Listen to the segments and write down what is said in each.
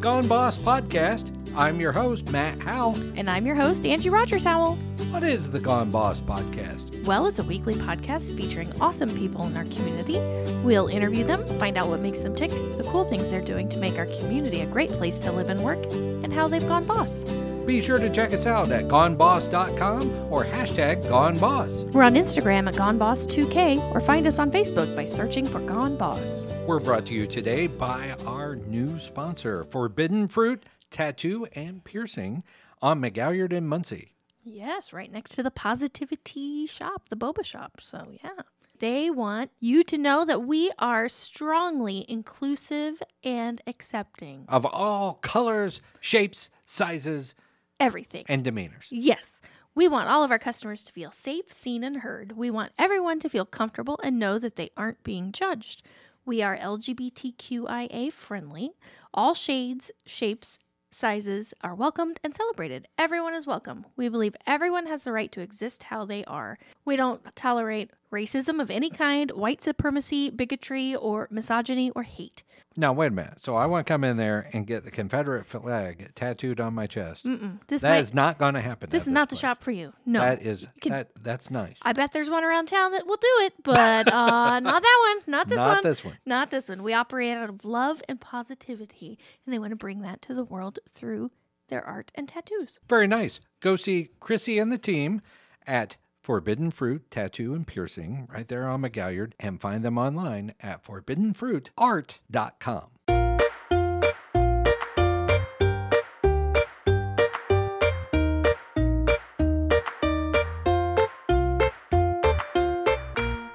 Gone Boss podcast. I'm your host, Matt Howell. And I'm your host, Angie Rogers Howell. What is the Gone Boss podcast? Well, it's a weekly podcast featuring awesome people in our community. We'll interview them, find out what makes them tick, the cool things they're doing to make our community a great place to live and work, and how they've gone boss. Be sure to check us out at goneboss.com or hashtag goneboss. We're on Instagram at GoneBoss2K or find us on Facebook by searching for Gone Boss. We're brought to you today by our new sponsor, Forbidden Fruit Tattoo and Piercing on McGalliard and Muncie. Yes, right next to the Positivity shop, the boba shop. So, yeah. They want you to know that we are strongly inclusive and accepting. Of all colors, shapes, sizes, Everything. and demeanors. Yes. We want all of our customers to feel safe, seen, and heard. We want everyone to feel comfortable and know that they aren't being judged. We are LGBTQIA friendly. All shades, shapes, sizes are welcomed and celebrated. Everyone is welcome. We believe everyone has the right to exist how they are. We don't tolerate racism of any kind, white supremacy, bigotry, or misogyny or hate. Now, wait a minute. So I want to come in there and get the Confederate flag tattooed on my chest. Mm-mm. This That might, is not going to happen. this is not the shop for you. No. That is can- that. That's nice. I bet there's one around town that will do it, but uh, not that one. Not this not one. Not this one. Not this one. We operate out of love and positivity, and they want to bring that to the world through their art and tattoos. Very nice. Go see Chrissy and the team at Forbidden Fruit Tattoo and Piercing right there on McGalliard and find them online at forbiddenfruitart.com.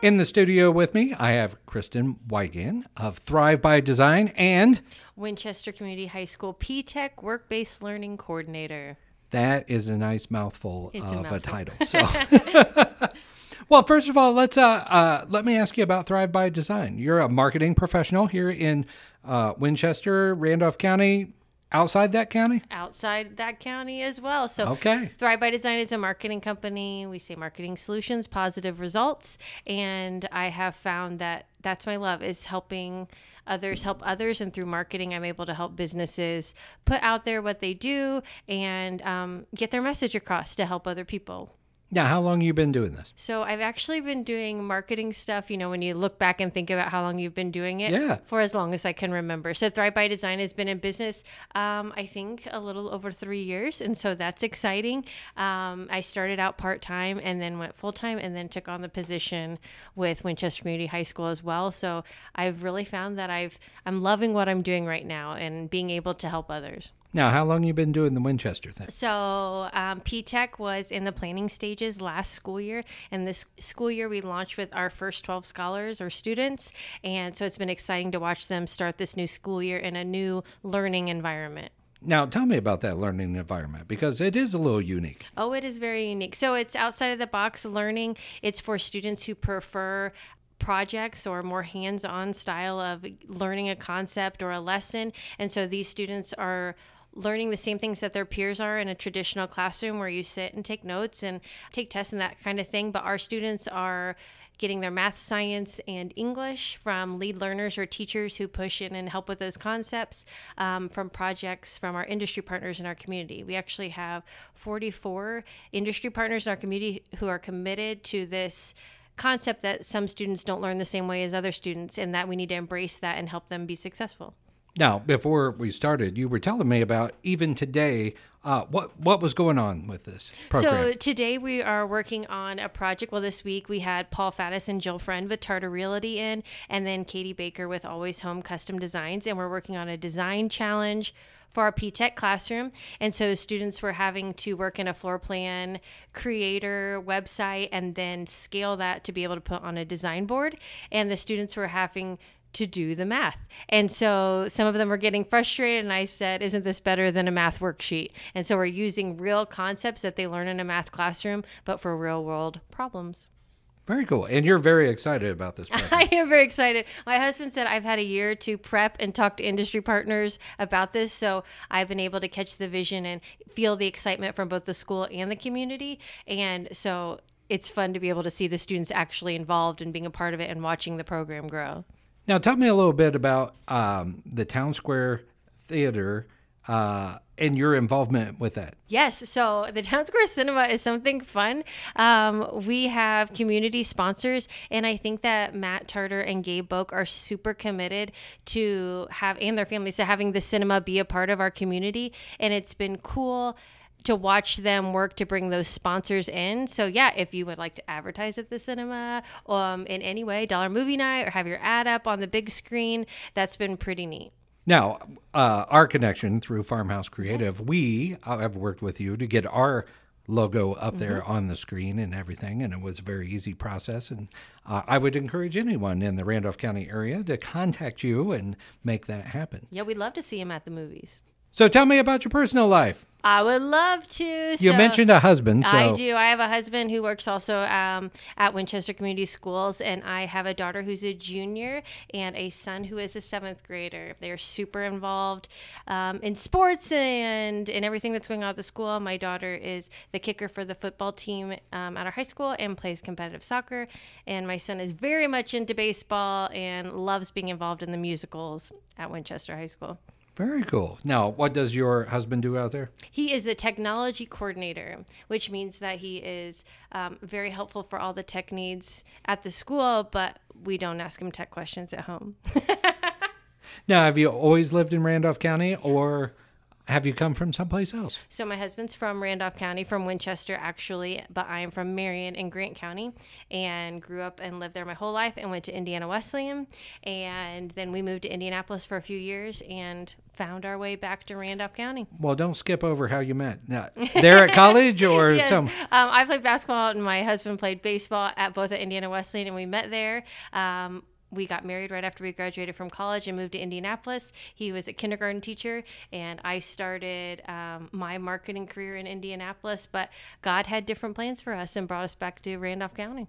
In the studio with me, I have Kristen Weigand of Thrive by Design and Winchester Community High School P-Tech Work-Based Learning Coordinator. That is a nice mouthful It's of a mouthful. title. So, well, first of all, let's uh, uh, let me ask you about Thrive by Design. You're a marketing professional here in uh, Winchester, Randolph County, outside that county. Outside that county as well. So Okay. Thrive by Design is a marketing company. We say marketing solutions, positive results. And I have found that that's my love is helping others help others. And through marketing, I'm able to help businesses put out there what they do and um, get their message across to help other people. Now, how long you been doing this? So I've actually been doing marketing stuff, you know, when you look back and think about how long you've been doing it Yeah. for as long as I can remember. So Thrive by Design has been in business, um, I think, a little over three years. And so that's exciting. Um, I started out part time and then went full time and then took on the position with Winchester Community High School as well. So I've really found that I've, I'm loving what I'm doing right now and being able to help others. Now, how long you been doing the Winchester thing? So um, P-Tech was in the planning stages last school year, and this school year we launched with our first 12 scholars or students, and so it's been exciting to watch them start this new school year in a new learning environment. Now, tell me about that learning environment because it is a little unique. Oh, it is very unique. So it's outside of the box learning. It's for students who prefer projects or more hands-on style of learning a concept or a lesson. And so these students are learning the same things that their peers are in a traditional classroom where you sit and take notes and take tests and that kind of thing, but our students are getting their math, science, and English from lead learners or teachers who push in and help with those concepts um, from projects from our industry partners in our community. We actually have 44 industry partners in our community who are committed to this concept that some students don't learn the same way as other students and that we need to embrace that and help them be successful. Now, before we started, you were telling me about even today. Uh, what what was going on with this program? So today we are working on a project. Well, this week we had Paul Faddis and Jill Friend with Tarter Realty in, and then Katie Baker with Always Home Custom Designs, and we're working on a design challenge for our P-Tech classroom. And so students were having to work in a floor plan creator website and then scale that to be able to put on a design board. And the students were having to do the math. And so some of them were getting frustrated and I said, "Isn't this better than a math worksheet?" And so we're using real concepts that they learn in a math classroom but for real-world problems. Very cool. And you're very excited about this program. I am very excited. My husband said I've had a year to prep and talk to industry partners about this, so I've been able to catch the vision and feel the excitement from both the school and the community. And so it's fun to be able to see the students actually involved and being a part of it and watching the program grow. Now, tell me a little bit about um, the Town Square Theater uh, and your involvement with that. Yes. So the Town Square Cinema is something fun. Um, we have community sponsors, and I think that Matt Tarter and Gabe Boak are super committed to have, and their families, to having the cinema be a part of our community. And it's been cool to watch them work to bring those sponsors in. So yeah, if you would like to advertise at the cinema um, in any way, dollar movie night, or have your ad up on the big screen, that's been pretty neat. Now, uh, our connection through Farmhouse Creative, we uh, have worked with you to get our logo up there on the screen and everything, and it was a very easy process. And uh, I would encourage anyone in the Randolph County area to contact you and make that happen. Yeah, we'd love to see him at the movies. So tell me about your personal life. I would love to. You So- mentioned a husband, so I do. I have a husband who works also um, at Winchester Community Schools, and I have a daughter who's a junior and a son who is a seventh grader. They're super involved um, in sports and in everything that's going on at the school. My daughter is the kicker for the football team um, at our high school and plays competitive soccer. And my son is very much into baseball and loves being involved in the musicals at Winchester High School. Very cool. Now, what does your husband do out there? He is the technology coordinator, which means that he is um, very helpful for all the tech needs at the school, but we don't ask him tech questions at home. Now, have you always lived in Randolph County, or have you come from someplace else? so my husband's from Randolph County, from Winchester actually, but I am from Marion in Grant County and grew up and lived there my whole life and went to Indiana Wesleyan. And then we moved to Indianapolis for a few years and found our way back to Randolph County. Well, don't skip over how you met. Now, there at college or Yes, some. um, I played basketball, and my husband played baseball at both at Indiana Wesleyan, and we met there. Um, we got married right after we graduated from college and moved to Indianapolis. He was a kindergarten teacher, and I started um, my marketing career in Indianapolis. But God had different plans for us and brought us back to Randolph County.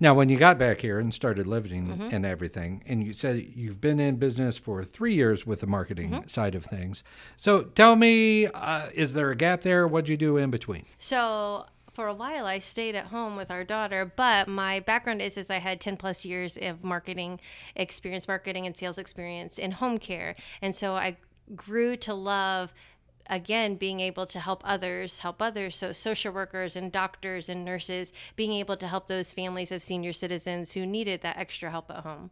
Now, when you got back here and started living Mm-hmm. and everything, and you said you've been in business for three years with the marketing Mm-hmm. side of things. So tell me, uh, is there a gap there? What'd you do in between? So for a while I stayed at home with our daughter, but my background is is I had 10 plus years of marketing experience, marketing and sales experience in home care. And so I grew to love again being able to help others help others so social workers and doctors and nurses being able to help those families of senior citizens who needed that extra help at home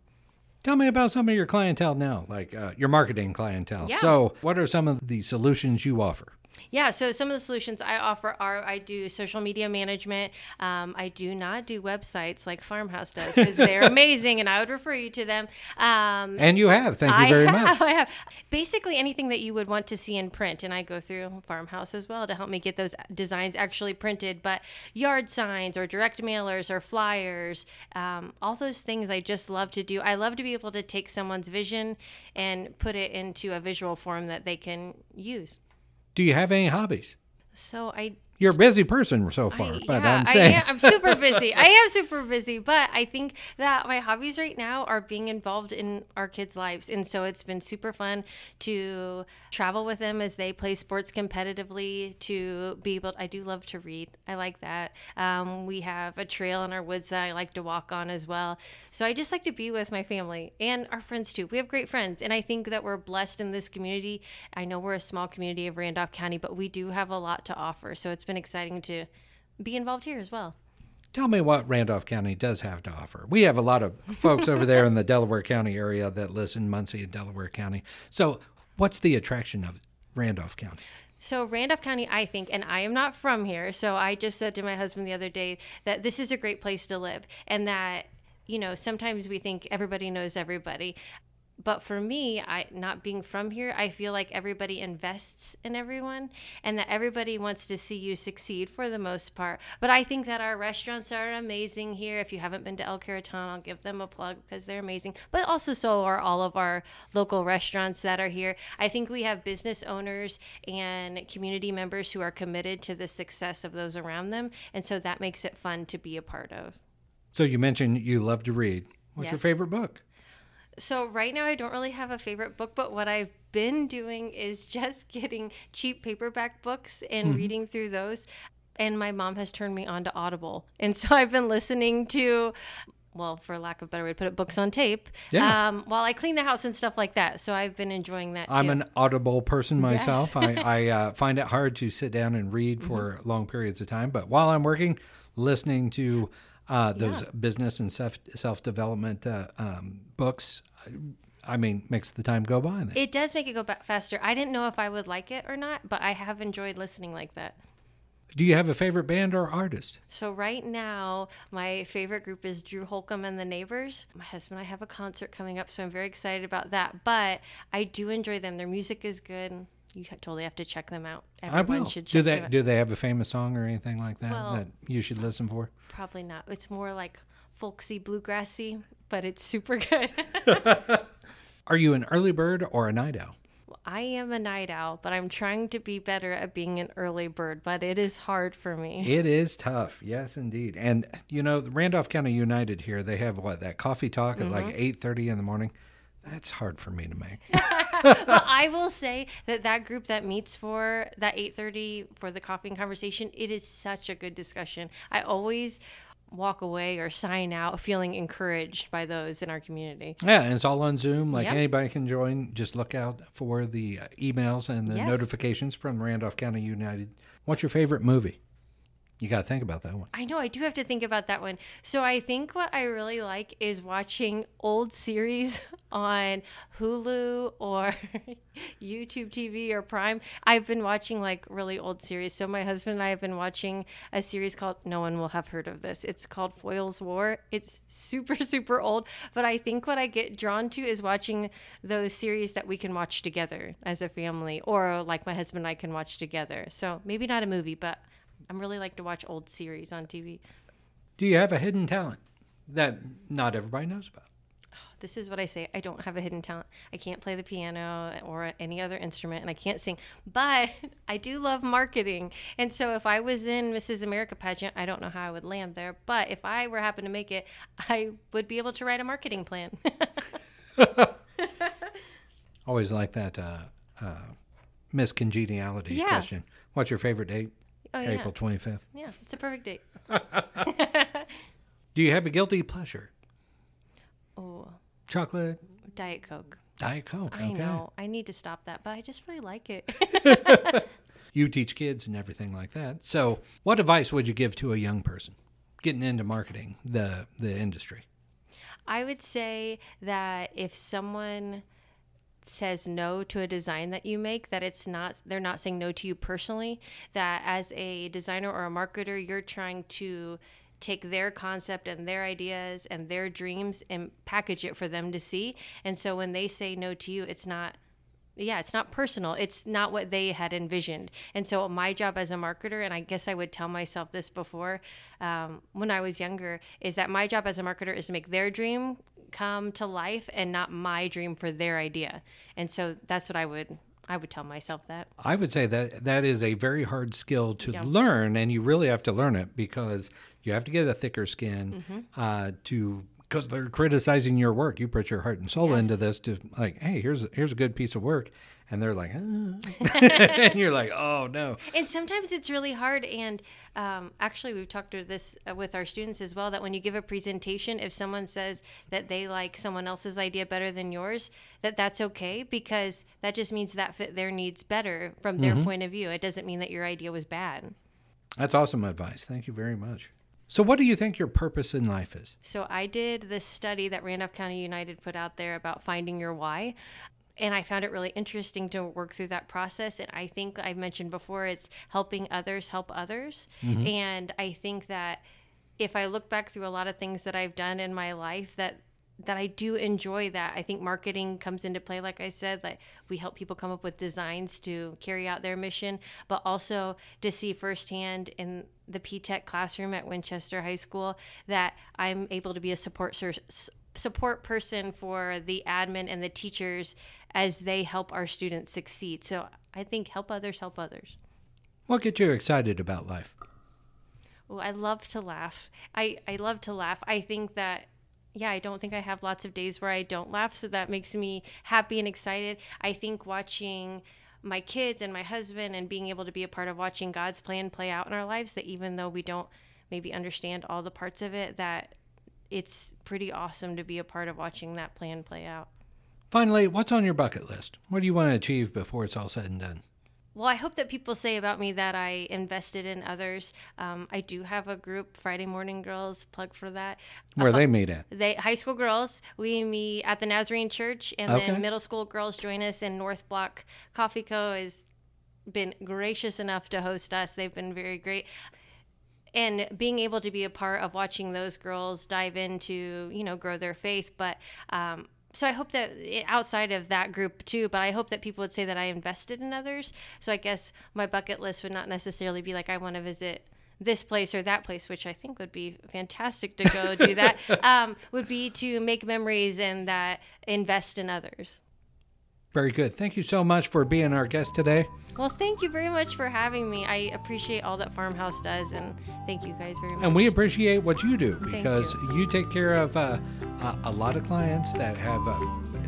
Tell me about some of your clientele now, like uh, your marketing clientele. Yeah. So, what are some of the solutions you offer? Yeah, so some of the solutions I offer are I do social media management. Um, I do not do websites like Farmhouse does because they're amazing, and I would refer you to them. Um, And you have. Thank you I very have, much. I have basically anything that you would want to see in print, and I go through Farmhouse as well to help me get those designs actually printed. But yard signs or direct mailers or flyers, um, all those things I just love to do. I love to be able to take someone's vision and put it into a visual form that they can use. Do you have any hobbies? So I You're a busy person so far, I- but yeah, I'm saying. I am, I'm super busy. I am super busy, but I think that my hobbies right now are being involved in our kids' lives, and so it's been super fun to travel with them as they play sports competitively. To be able, I do love to read. I like that. Um, we have a trail in our woods that I like to walk on as well. So I just like to be with my family and our friends too. We have great friends, and I think that we're blessed in this community. I know we're a small community of Randolph County, but we do have a lot to offer. So it's been exciting to be involved here as well. Tell me what Randolph County does have to offer. We have a lot of folks over there in the Delaware County area that listen, Muncie and Delaware County. So, what's the attraction of Randolph County? So Randolph County, I think, and I am not from here, so I just said to my husband the other day that this is a great place to live, and that you know sometimes we think everybody knows everybody. But for me, I not being from here, I feel like everybody invests in everyone and that everybody wants to see you succeed for the most part. But I think that our restaurants are amazing here. If you haven't been to El Caraton, I'll give them a plug because they're amazing. But also so are all of our local restaurants that are here. I think we have business owners and community members who are committed to the success of those around them, and so that makes it fun to be a part of. So, you mentioned you love to read. What's your favorite book? So right now I don't really have a favorite book, but what I've been doing is just getting cheap paperback books and reading through those. And my mom has turned me on to Audible. And so I've been listening to well, for lack of a better way to put it, books on tape. Yeah. Um, while I clean the house and stuff like that. So I've been enjoying that. I'm too. an audible person myself. I, I uh, find it hard to sit down and read for Mm-hmm. long periods of time. But while I'm working, listening to uh, those business and self self development uh, um, books, I mean, makes the time go by. Then. It does make it go faster. I didn't know if I would like it or not, but I have enjoyed listening like that. Do you have a favorite band or artist? So right now, my favorite group is Drew Holcomb and the Neighbors. My husband and I have a concert coming up, so I'm very excited about that. But I do enjoy them. Their music is good. You totally have to check them out. I Everyone will. should check Do they them out. do they have a famous song or anything like that Well- that you should listen for? Probably not. It's more like folksy, bluegrassy, but it's super good. Are you an early bird or a night owl? I am a night owl, but I'm trying to be better at being an early bird, but it is hard for me. It is tough, yes, indeed. And you know, Randolph County United here, they have what that coffee talk at like Mm-hmm. eight thirty in the morning. That's hard for me to make. But I will say that that group that meets for that 8:30 for the coffee and conversation, it is such a good discussion. I always walk away or sign out feeling encouraged by those in our community. yeah, and it's all on Zoom. Like Yep. anybody can join. Just look out for the uh, emails and the Yes. notifications from Randolph County United. What's your favorite movie? You got to think about that one. I know I do have to think about that one. So I think what I really like is watching old series on Hulu or YouTube TV or Prime. I've been watching like really old series. So my husband and I have been watching a series called No one will have heard of this. It's called Foyle's War. It's super super old, but I think what I get drawn to is watching those series that we can watch together as a family or like my husband and I can watch together. So maybe not a movie, but I'm really like to watch old series on TV. Do you have a hidden talent that not everybody knows about? This is what I say. I don't have a hidden talent. I can't play the piano or any other instrument, and I can't sing. But I do love marketing. And so, if I was in Mrs. America pageant, I don't know how I would land there. But if I were happen to make it, I would be able to write a marketing plan. Always like that uh, uh, Miss Congeniality Yeah. question. What's your favorite date? Oh yeah, April twenty fifth. yeah, it's a perfect date. Do you have a guilty pleasure? Oh, Chocolate, Diet Coke. Diet Coke. I know. I need to stop that, but I just really like it. You teach kids and everything like that. So, what advice would you give to a young person getting into marketing, the the industry? I would say that if someone says no to a design that you make that it's not they're not saying no to you personally that as a designer or a marketer you're trying to take their concept and their ideas and their dreams and package it for them to see and so when they say no to you it's not yeah, it's not personal. It's not what they had envisioned. And so, my job as a marketer, and I guess I would tell myself this before um, when I was younger, is that my job as a marketer is to make their dream come to life and not my dream for their idea. And so, that's what I would. I would tell myself that. I would say that that is a very hard skill to Yeah. learn, and you really have to learn it because you have to get a thicker skin Mm-hmm. uh, to because they're criticizing your work. You put your heart and soul into this to like, hey, here's here's a good piece of work, and they're like, "Ah." and you're like, oh no. And sometimes it's really hard. And um, actually, we've talked to this uh, with our students as well that when you give a presentation, if someone says that they like someone else's idea better than yours, that that's okay because that just means that fit their needs better from their point of view. It doesn't mean that your idea was bad. That's awesome advice. Thank you very much. So, what do you think your purpose in life is? So I did this study that Randolph County United put out there about finding your why. And I found it really interesting to work through that process. And I think I mentioned before, it's helping others help others. Mm-hmm. And I think that if I look back through a lot of things that I've done in my life, that that I do enjoy that. I think marketing comes into play, like I said, that we help people come up with designs to carry out their mission, but also to see firsthand in the P-Tech classroom at Winchester High School that I'm able to be a support ser- s- support person for the admin and the teachers as they help our students succeed. So I think help others, help others. What gets you excited about life? Well, I love to laugh. I, I love to laugh. I think that, yeah, I don't think I have lots of days where I don't laugh. So that makes me happy and excited. I think watching my kids and my husband and being able to be a part of watching God's plan play out in our lives, that even though we don't maybe understand all the parts of it, that it's pretty awesome to be a part of watching that plan play out. Finally, what's on your bucket list? What do you want to achieve before it's all said and done? Well, I hope that people say about me that I invested in others. Um, I do have a group, Friday Morning Girls, plug for that. Where they meet at? They high school girls. We meet at the Nazarene Church, and Okay. then middle school girls join us. And North Block Coffee Co. has been gracious enough to host us. They've been very great. And being able to be a part of watching those girls dive into, you know, grow their faith. But um, so I hope that eh, outside of that group too, but I hope that people would say that I invested in others. So I guess my bucket list would not necessarily be like I want to visit this place or that place, which I think would be fantastic to go do that. Um, would be to make memories and that invest in others. Very good. Thank you so much for being our guest today. Well, thank you very much for having me. I appreciate all that Farmhouse does, and thank you guys very much. And we appreciate what you do because you. take care of uh, a, a lot of clients that have uh,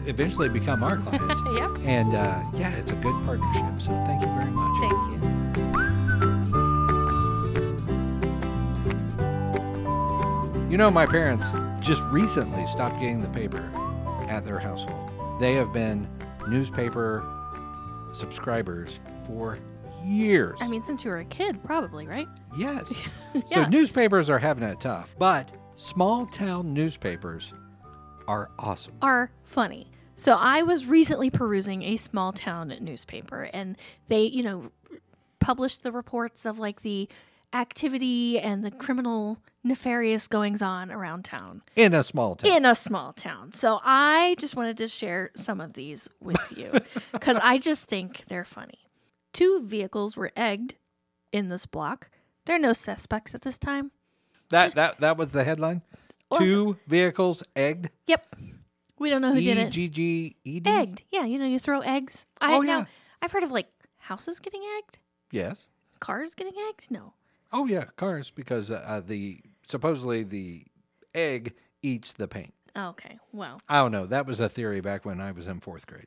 eventually become our clients. Yep. And uh, yeah, it's a good partnership. So thank you very much. Thank you. You know, my parents just recently stopped getting the paper at their household. They have been newspaper subscribers for years. I mean, since you were a kid, probably, right? yes. Yeah. So newspapers are having it tough, but small town newspapers are awesome. Are funny. So I was recently perusing a small town newspaper, and they, you know, published the reports of like the activity and the criminal nefarious goings on around town In a small town. in a small town. So I just wanted to share some of these with you because I just think they're funny. Two vehicles were egged in this block. There are no suspects at this time. that that that was the headline. Two vehicles egged. Yep. We don't know who did E it. G G E D. Egged. Yeah, you know, you throw eggs. I Oh, now yeah. I've heard of like houses getting egged, Yes. cars getting egged. No. Oh yeah, cars because uh, uh, the supposedly the egg eats the paint. Okay. Well. I don't know. That was a theory back when I was in fourth grade.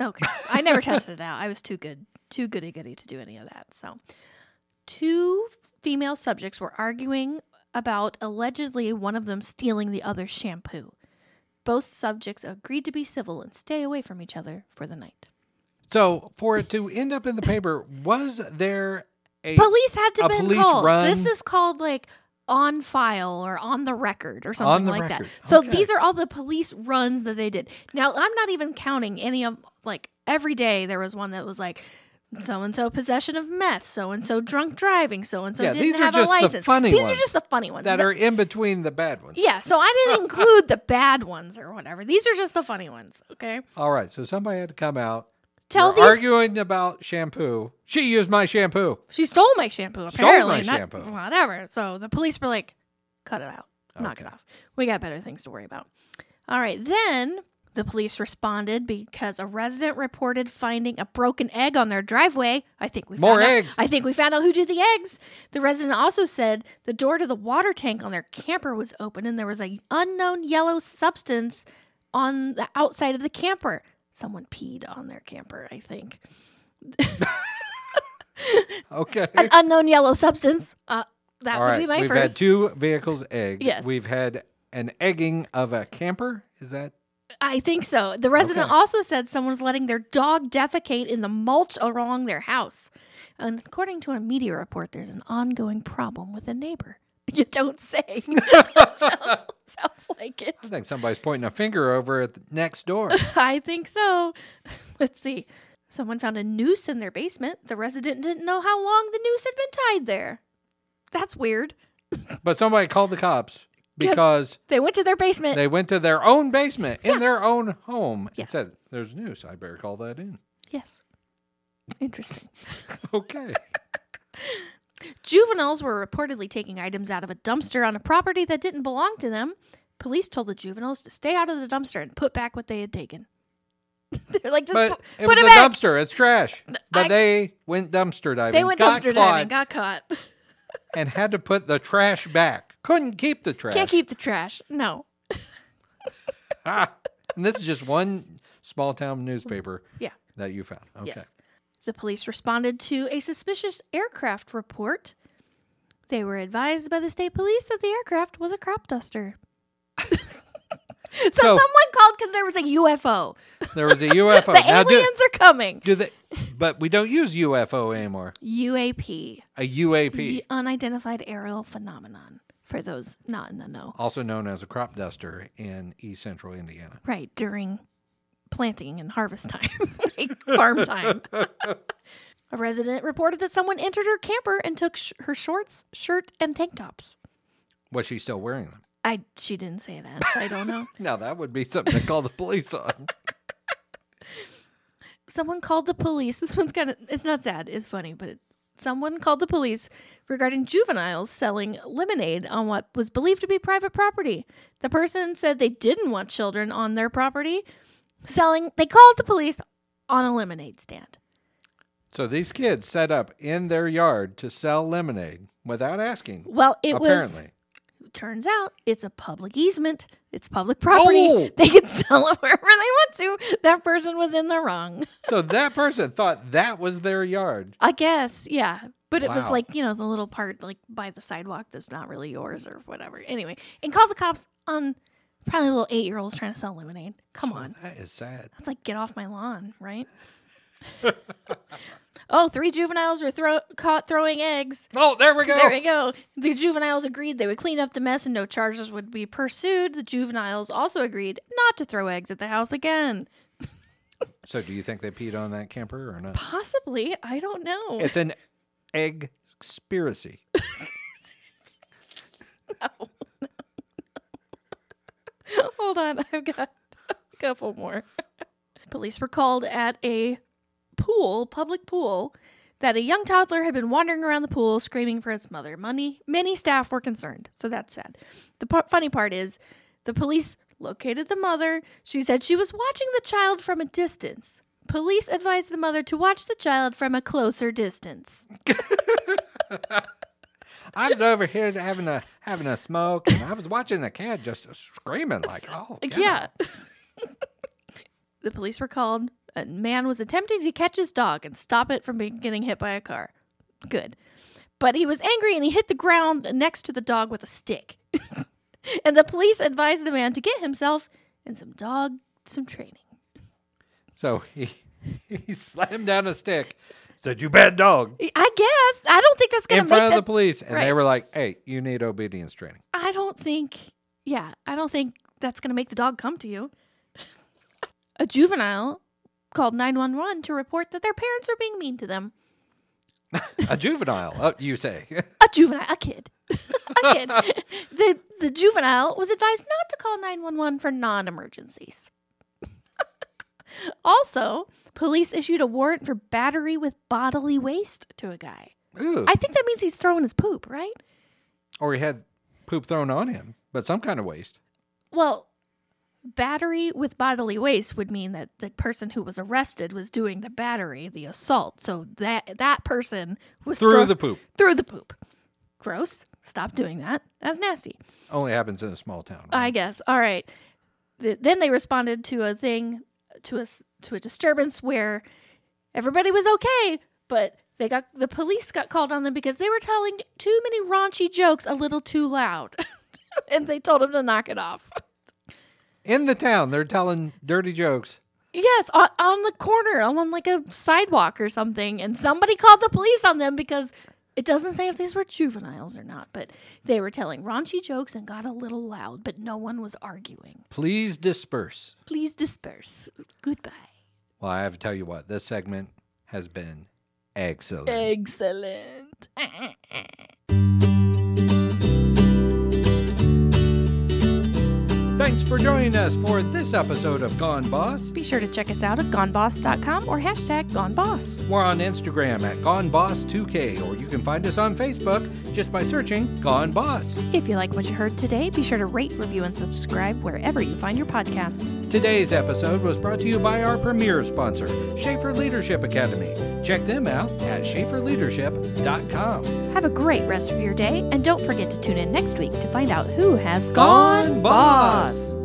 Okay. I never tested it out. I was too good, too goody goody to do any of that. So, two female subjects were arguing about allegedly one of them stealing the other's shampoo. Both subjects agreed to be civil and stay away from each other for the night. So for it to end up in the paper, was there a Police had to a be police called. run? This is called like on file or on the record or something the like record. that. So Okay. these are all the police runs that they did. Now I'm not even counting any of like every day there was one that was like so and so possession of meth, so and so drunk driving, so and so Yeah, didn't these are have just a the license. funny these are ones just the funny ones. that The- are in between the bad ones? yeah, so I didn't include the bad ones or whatever. These are just the funny ones. Okay, All right. So somebody had to come out. Tell We're these. arguing about shampoo. She used my shampoo. she stole my shampoo. Stole Apparently, my not- shampoo. Whatever. So the police were like, "Cut it out, knock it Okay. off. We got better things to worry about." All right, then the police responded because a resident reported finding a broken egg on their driveway. I think we More found out- eggs. I think we found out who did the eggs. The resident also said the door to the water tank on their camper was open and there was a unknown yellow substance on the outside of the camper. Someone peed on their camper, I think. Okay. An unknown yellow substance. Uh, that All would right. be my We've first. had two vehicles egged. Yes. We've had an egging of a camper. Is that? I think so. The resident Okay. also said someone was letting their dog defecate in the mulch along their house. And according to a media report, there's an ongoing problem with a neighbor. You don't say. sounds, sounds like it. I think somebody's pointing a finger over at the next door. I think so. Let's see. Someone found a noose in their basement. The resident didn't know how long the noose had been tied there. That's weird. but somebody called the cops because They went to their basement. they went to their own basement in their own home Yes. and said, "There's news. I better call that in." yes. Interesting. Okay. Juveniles were reportedly taking items out of a dumpster on a property that didn't belong to them. Police told the juveniles to stay out of the dumpster and put back what they had taken. They're like, just but pu- it put was it a back. dumpster. It's trash. But I- they went dumpster diving. They went got dumpster caught, diving, got caught. and had to put the trash back. Couldn't keep the trash. Can't keep the trash. No. Ah. And this is just one small town newspaper Yeah. that you found. Okay. Yes. The police responded to a suspicious aircraft report. They were advised by the state police that the aircraft was a crop duster. So, So- someone called because there was a UFO. There was a UFO. The now, do, aliens are coming. do they? But we don't use UFO anymore. UAP, A UAP, the unidentified aerial phenomenon. For those not in the know, also known as a crop duster in East Central Indiana. right during planting and harvest time, like farm time. A resident reported that someone entered her camper and took sh- her shorts, shirt, and tank tops. Was she still wearing them? I she didn't say that. I don't know. Now that would be something to call the police on. someone called the police. This one's kind of it's not sad, it's funny, but it, someone called the police regarding juveniles selling lemonade on what was believed to be private property. The person said they didn't want children on their property selling. They called the police on a lemonade stand. So these kids set up in their yard to sell lemonade without asking. Well, it apparently. was turns out it's a public easement. It's public property. Oh! They can sell it wherever they want to. That person was in the wrong. So that person thought that was their yard. I guess, yeah. But it was like, you know, the little part like by the sidewalk that's not really yours or whatever. Anyway, and call the cops on probably a little eight year olds trying to sell lemonade. Come on. That is sad. That's like get off my lawn, right? oh, three juveniles were throw- caught throwing eggs. Oh, there we go. There we go. The juveniles agreed they would clean up the mess and no charges would be pursued. The juveniles also agreed not to throw eggs at the house again. So do you think they peed on that camper or not? Possibly. I don't know. It's an egg conspiracy. Hold on, I've got a couple more. Police were called at a pool, public pool, that a young toddler had been wandering around the pool screaming for its mother. Many, many staff were concerned, so that's sad. The par- funny part is, the police located the mother. She said she was watching the child from a distance. Police advised the mother to watch the child from a closer distance. I was over here having a having a smoke, and I was watching the cat just screaming like, "Oh, Yeah. the police were called. A man was attempting to catch his dog and stop it from being, getting hit by a car. Good. But he was angry and he hit the ground next to the dog with a stick. and the police advised the man to get himself and some dog some training. So he he slammed down a stick, said, "You bad dog," I guess. I don't think that's going in to make front of that the police, and they were like, "Hey, you need obedience training." I don't think, yeah, I don't think that's going to make the dog come to you. a juvenile called 911 to report that their parents are being mean to them. A juvenile, uh, you say? A juvenile, a kid. a kid. The, the juvenile was advised not to call 911 for non emergencies. Also, police issued a warrant for battery with bodily waste to a guy. Ooh. I think that means he's throwing his poop, right? or he had poop thrown on him, but some kind of waste. Well, battery with bodily waste would mean that the person who was arrested was doing the battery, the assault. So that that person was Through throw- the poop. through the poop. Gross. Stop doing that. That's nasty. Only happens in a small town. I guess. All right. Th- then they responded to a thing to a to a disturbance where everybody was okay, but they got the police got called on them because they were telling too many raunchy jokes a little too loud. and they told them to knock it off. in the town, they're telling dirty jokes. Yes, on, on the corner, on like a sidewalk or something, and somebody called the police on them because it doesn't say if these were juveniles or not, but they were telling raunchy jokes and got a little loud, but no one was arguing. Please disperse. Please disperse. Goodbye. Well, I have to tell you what, this segment has been excellent. Excellent. Thanks for joining us for this episode of Gone Boss. Be sure to check us out at goneboss.com or hashtag goneboss. We're on Instagram at GoneBoss2K, or you can find us on Facebook just by searching Gone Boss. If you like what you heard today, be sure to rate, review, and subscribe wherever you find your podcast. Today's episode was brought to you by our premier sponsor, Schaefer Leadership Academy. Check them out at schaeferleadership.com. Have a great rest of your day, and don't forget to tune in next week to find out who has Gone gone Boss. boss.